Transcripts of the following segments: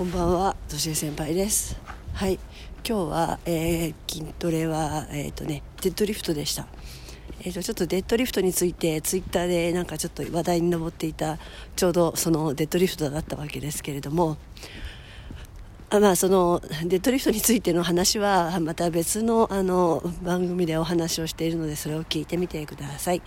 こんばんは、とし先輩です。はい、今日は、えー筋トレは、えっ、とね、デッドリフトでした。えー、とちょっとデッドリフトについてツイッターでなんかちょっと話題に上っていたちょうどそのデッドリフトだったわけですけれどもあまあそのデッドリフトについての話はまた別のあの番組でお話をしているのでそれを聞いてみてください。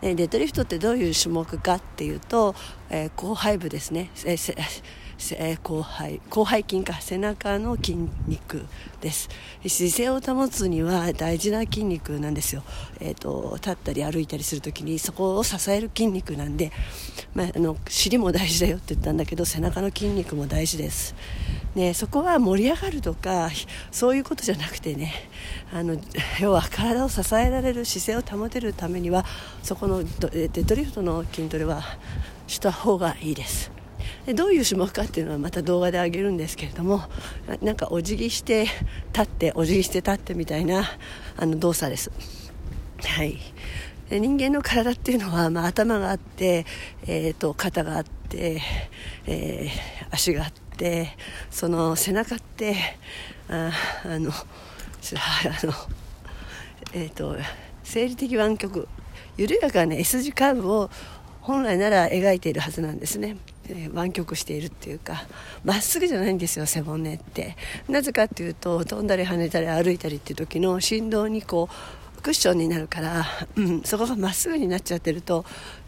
でデッドリフトってどういう種目かっていうと、えー広背部ですね、えー広背広背筋か背中の筋肉です。姿勢を保つには大事な筋肉なんですよ、えー、と立ったり歩いたりするときにそこを支える筋肉なんで、まあ、あの尻も大事だよって言ったんだけど背中の筋肉も大事です。ね、そこは盛り上がるとかそういうことじゃなくてねあの要は体を支えられる姿勢を保てるためにはそこのデッドリフトの筋トレはした方がいいです。どういう種目かっていうのはまた動画で上げるんですけれどもなんかお辞儀して立ってお辞儀して立ってみたいなあの動作です。はい。人間の体っていうのは、まあ、頭があって、えー、と肩があって、えー足があってその背中ってああの あのえー、と生理的湾曲。緩やかな S 字カーブを本来なら描いているはずなんですね、えー湾曲しているっていうかまっすぐじゃないんですよ背骨って。なぜかっていうと飛んだり跳ねたり歩いたりっていう時の振動にこうクッションになるから、うん、そこがまっすぐになっちゃってると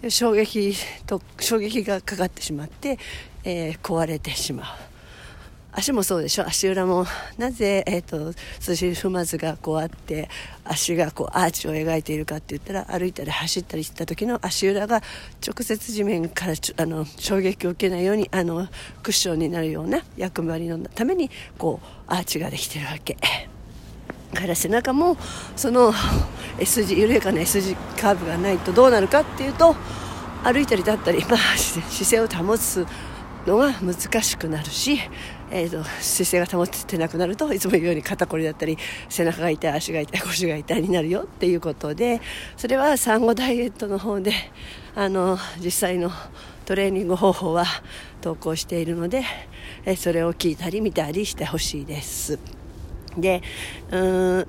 衝撃と衝撃がかかってしまって、えー壊れてしまう。足もそうでしょ足裏もなぜ、えー、と筋踏まずがこうあって足がこうアーチを描いているかって言ったら歩いたり走ったりした時の足裏が直接地面からあの衝撃を受けないようにあのクッションになるような役割のためにこうアーチができてるわけ。から背中もその S 字緩やかな S 字カーブがないとどうなるかっていうと歩いたり立ったり、まあ、姿勢を保つのが難しくなるし、えー、と姿勢が保ててなくなるといつも言うように肩こりだったり背中が痛い足が痛い腰が痛いになるよっていうことでそれは産後ダイエットの方であの実際のトレーニング方法は投稿しているので、えーそれを聞いたり見たりしてほしいです。でうーん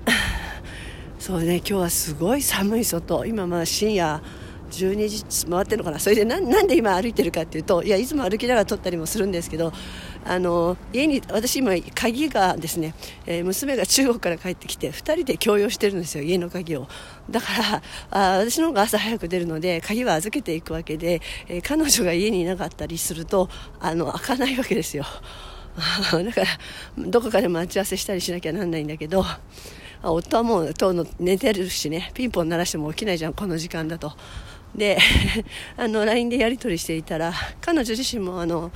そうね今日はすごい寒い外今まあ深夜12時回ってるのかな？それでなんで今歩いてるかっていうといやいつも歩きながら撮ったりもするんですけどあの家に私今鍵がですね、えー娘が中国から帰ってきて2人で共用してるんですよ家の鍵を。だからあ私の方が朝早く出るので鍵は預けていくわけで、えー彼女が家にいなかったりするとあの開かないわけですよ。だからどこかで待ち合わせしたりしなきゃなんないんだけど夫はもうとうの寝てるしねピンポン鳴らしても起きないじゃんこの時間だと。で あの LINE でやり取りしていたら彼女自身もあの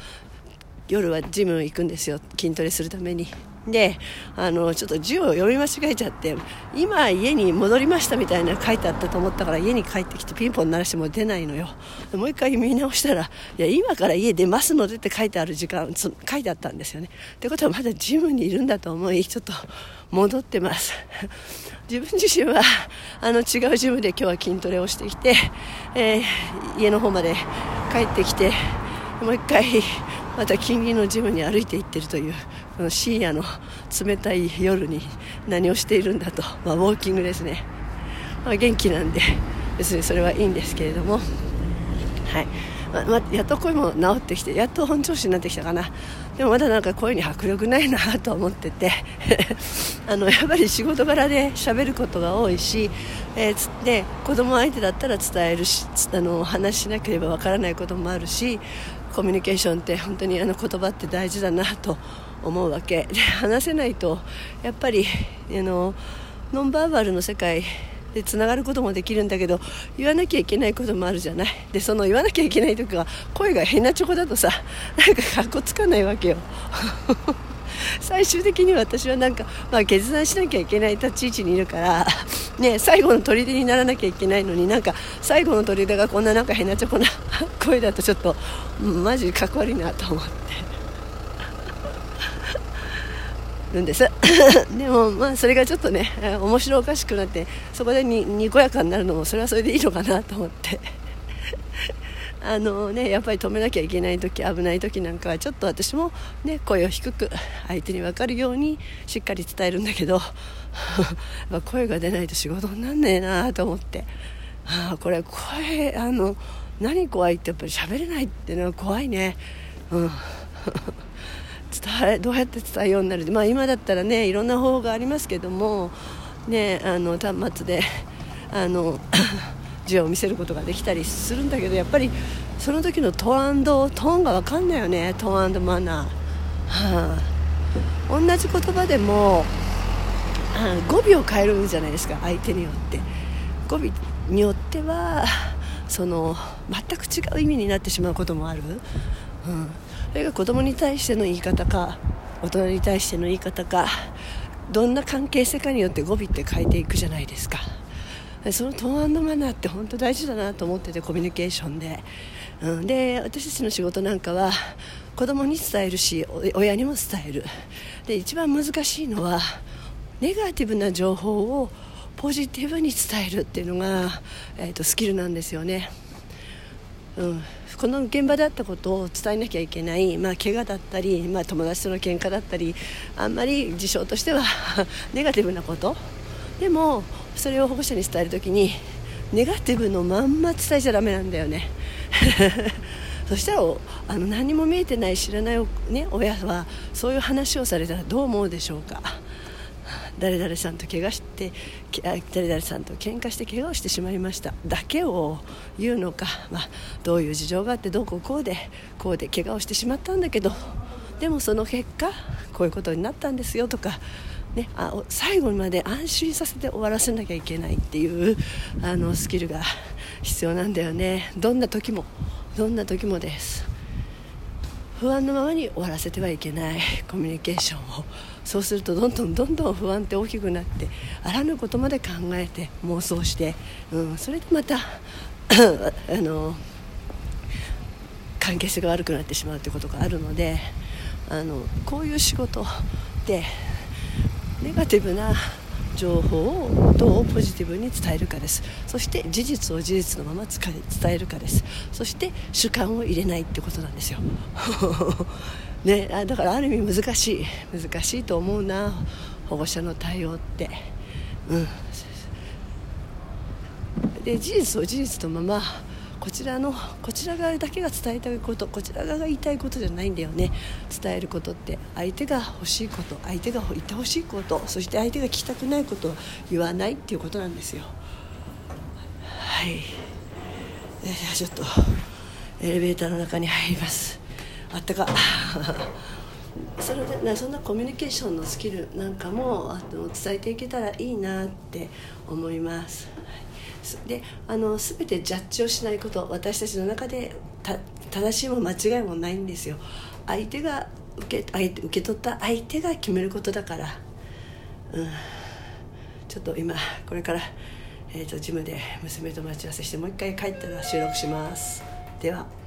夜はジム行くんですよ筋トレするために。であのちょっと字を読み間違えちゃって今家に戻りましたみたいな書いてあったと思ったから家に帰ってきてピンポン鳴らしても出ないのよ。もう一回見直したらいや今から家出ますのでって書いてある時間書いてあったんですよね。ってことはまだジムにいるんだと思いちょっと戻ってます。自分自身はあの違うジムで今日は筋トレをしてきて、えー家の方まで帰ってきてもう一回また近隣のジムに歩いて行ってるというこの深夜の冷たい夜に何をしているんだと、まあ、ウォーキングですね、まあ、元気なんで別にそれはいいんですけれども。はい。ままやっと声も治ってきてやっと本調子になってきたかな。でもまだなんか声に迫力ないなと思ってて あのやっぱり仕事柄で喋ることが多いし、えーで子供相手だったら伝えるしあの話しなければわからないこともあるしコミュニケーションって本当にあの言葉って大事だなと思うわけ。で話せないとやっぱりあのノンバーバルの世界でつながることもできるんだけど言わなきゃいけないこともあるじゃない。でその言わなきゃいけない時は声が変なチョコだとさ なんかかっこつかないわけよ。最終的に私はなんか、まあ、決断しなきゃいけない立ち位置にいるから、ね、最後の砦にならなきゃいけないのになんか最後の砦がこんななんか変なチョコな声だとちょっと、うんマジかっこ悪いなと思って。るんです。でもまあそれがちょっとねえー面白おかしくなってそこでににこやかになるのもそれはそれでいいのかなと思って。あのねやっぱり止めなきゃいけない時危ない時なんかはちょっと私もね声を低く相手に分かるようにしっかり伝えるんだけど 声が出ないと仕事になんねえなと思って。あこれ声あの何怖いってやっぱり喋れないっていうのは怖いね。うん。伝えどうやって伝えようになる？まあ今だったらねいろんな方法がありますけども。ねあの端末であの 字を見せることができたりするんだけどやっぱりその時のトーントーンが分かんないよね。トーンマナー、はあ、同じ言葉でも、はあ、語尾を変えるんじゃないですか。相手によって。語尾によってはその全く違う意味になってしまうこともある、うん、それが子供に対しての言い方か大人に対しての言い方かどんな関係性かによって語尾って変えていくじゃないですか。そのトーンマナーって本当大事だなと思っててコミュニケーションで、うん、で私たちの仕事なんかは子供に伝えるし親にも伝える。で一番難しいのはネガティブな情報をポジティブに伝えるっていうのが、えーと、スキルなんですよね、うん、この現場だったことを伝えなきゃいけない、まあ、怪我だったり、まあ、友達との喧嘩だったりあんまり事象としては ネガティブなこと。でもそれを保護者に伝える時にネガティブのまんま伝えちゃだめなんだよね。そしたらあの何も見えてない知らない、ね、親はそういう話をされたらどう思うでしょうか。誰々さんと怪我して誰々さんと喧嘩して怪我をしてしまいました。だけを言うのか、まあ、どういう事情があってどうこうこうでこうで怪我をしてしまったんだけどでもその結果こういうことになったんですよとかね、あ最後まで安心させて終わらせなきゃいけないっていうあのスキルが必要なんだよね。どんな時もどんな時もです。不安のままに終わらせてはいけないコミュニケーションを。そうするとどんどんどんどん不安って大きくなってあらぬことまで考えて妄想して、うん、それでまた あの関係性が悪くなってしまうということがあるのであのこういう仕事ってネガティブな情報をどうポジティブに伝えるかです。そして事実を事実のまま伝えるかです。そして主観を入れないってことなんですよ。ね、だからある意味難しい難しいと思うな保護者の対応って。うん。で事実を事実のままこちらのこちら側だけが伝えたいことこちら側が言いたいことじゃないんだよね。伝えることって相手が欲しいこと相手が言ってほしいことそして相手が聞きたくないことを言わないっていうことなんですよ。はい。じゃあちょっとエレベーターの中に入ります。あったか それでそんなコミュニケーションのスキルなんかもあの伝えていけたらいいなって思います。であの全てジャッジをしないこと私たちの中で正しいも間違いもないんですよ。相手が受け相手受け取った相手が決めることだから、うん、ちょっと今これから、えー、とジムで娘と待ち合わせしてもう一回帰ったら収録します。では。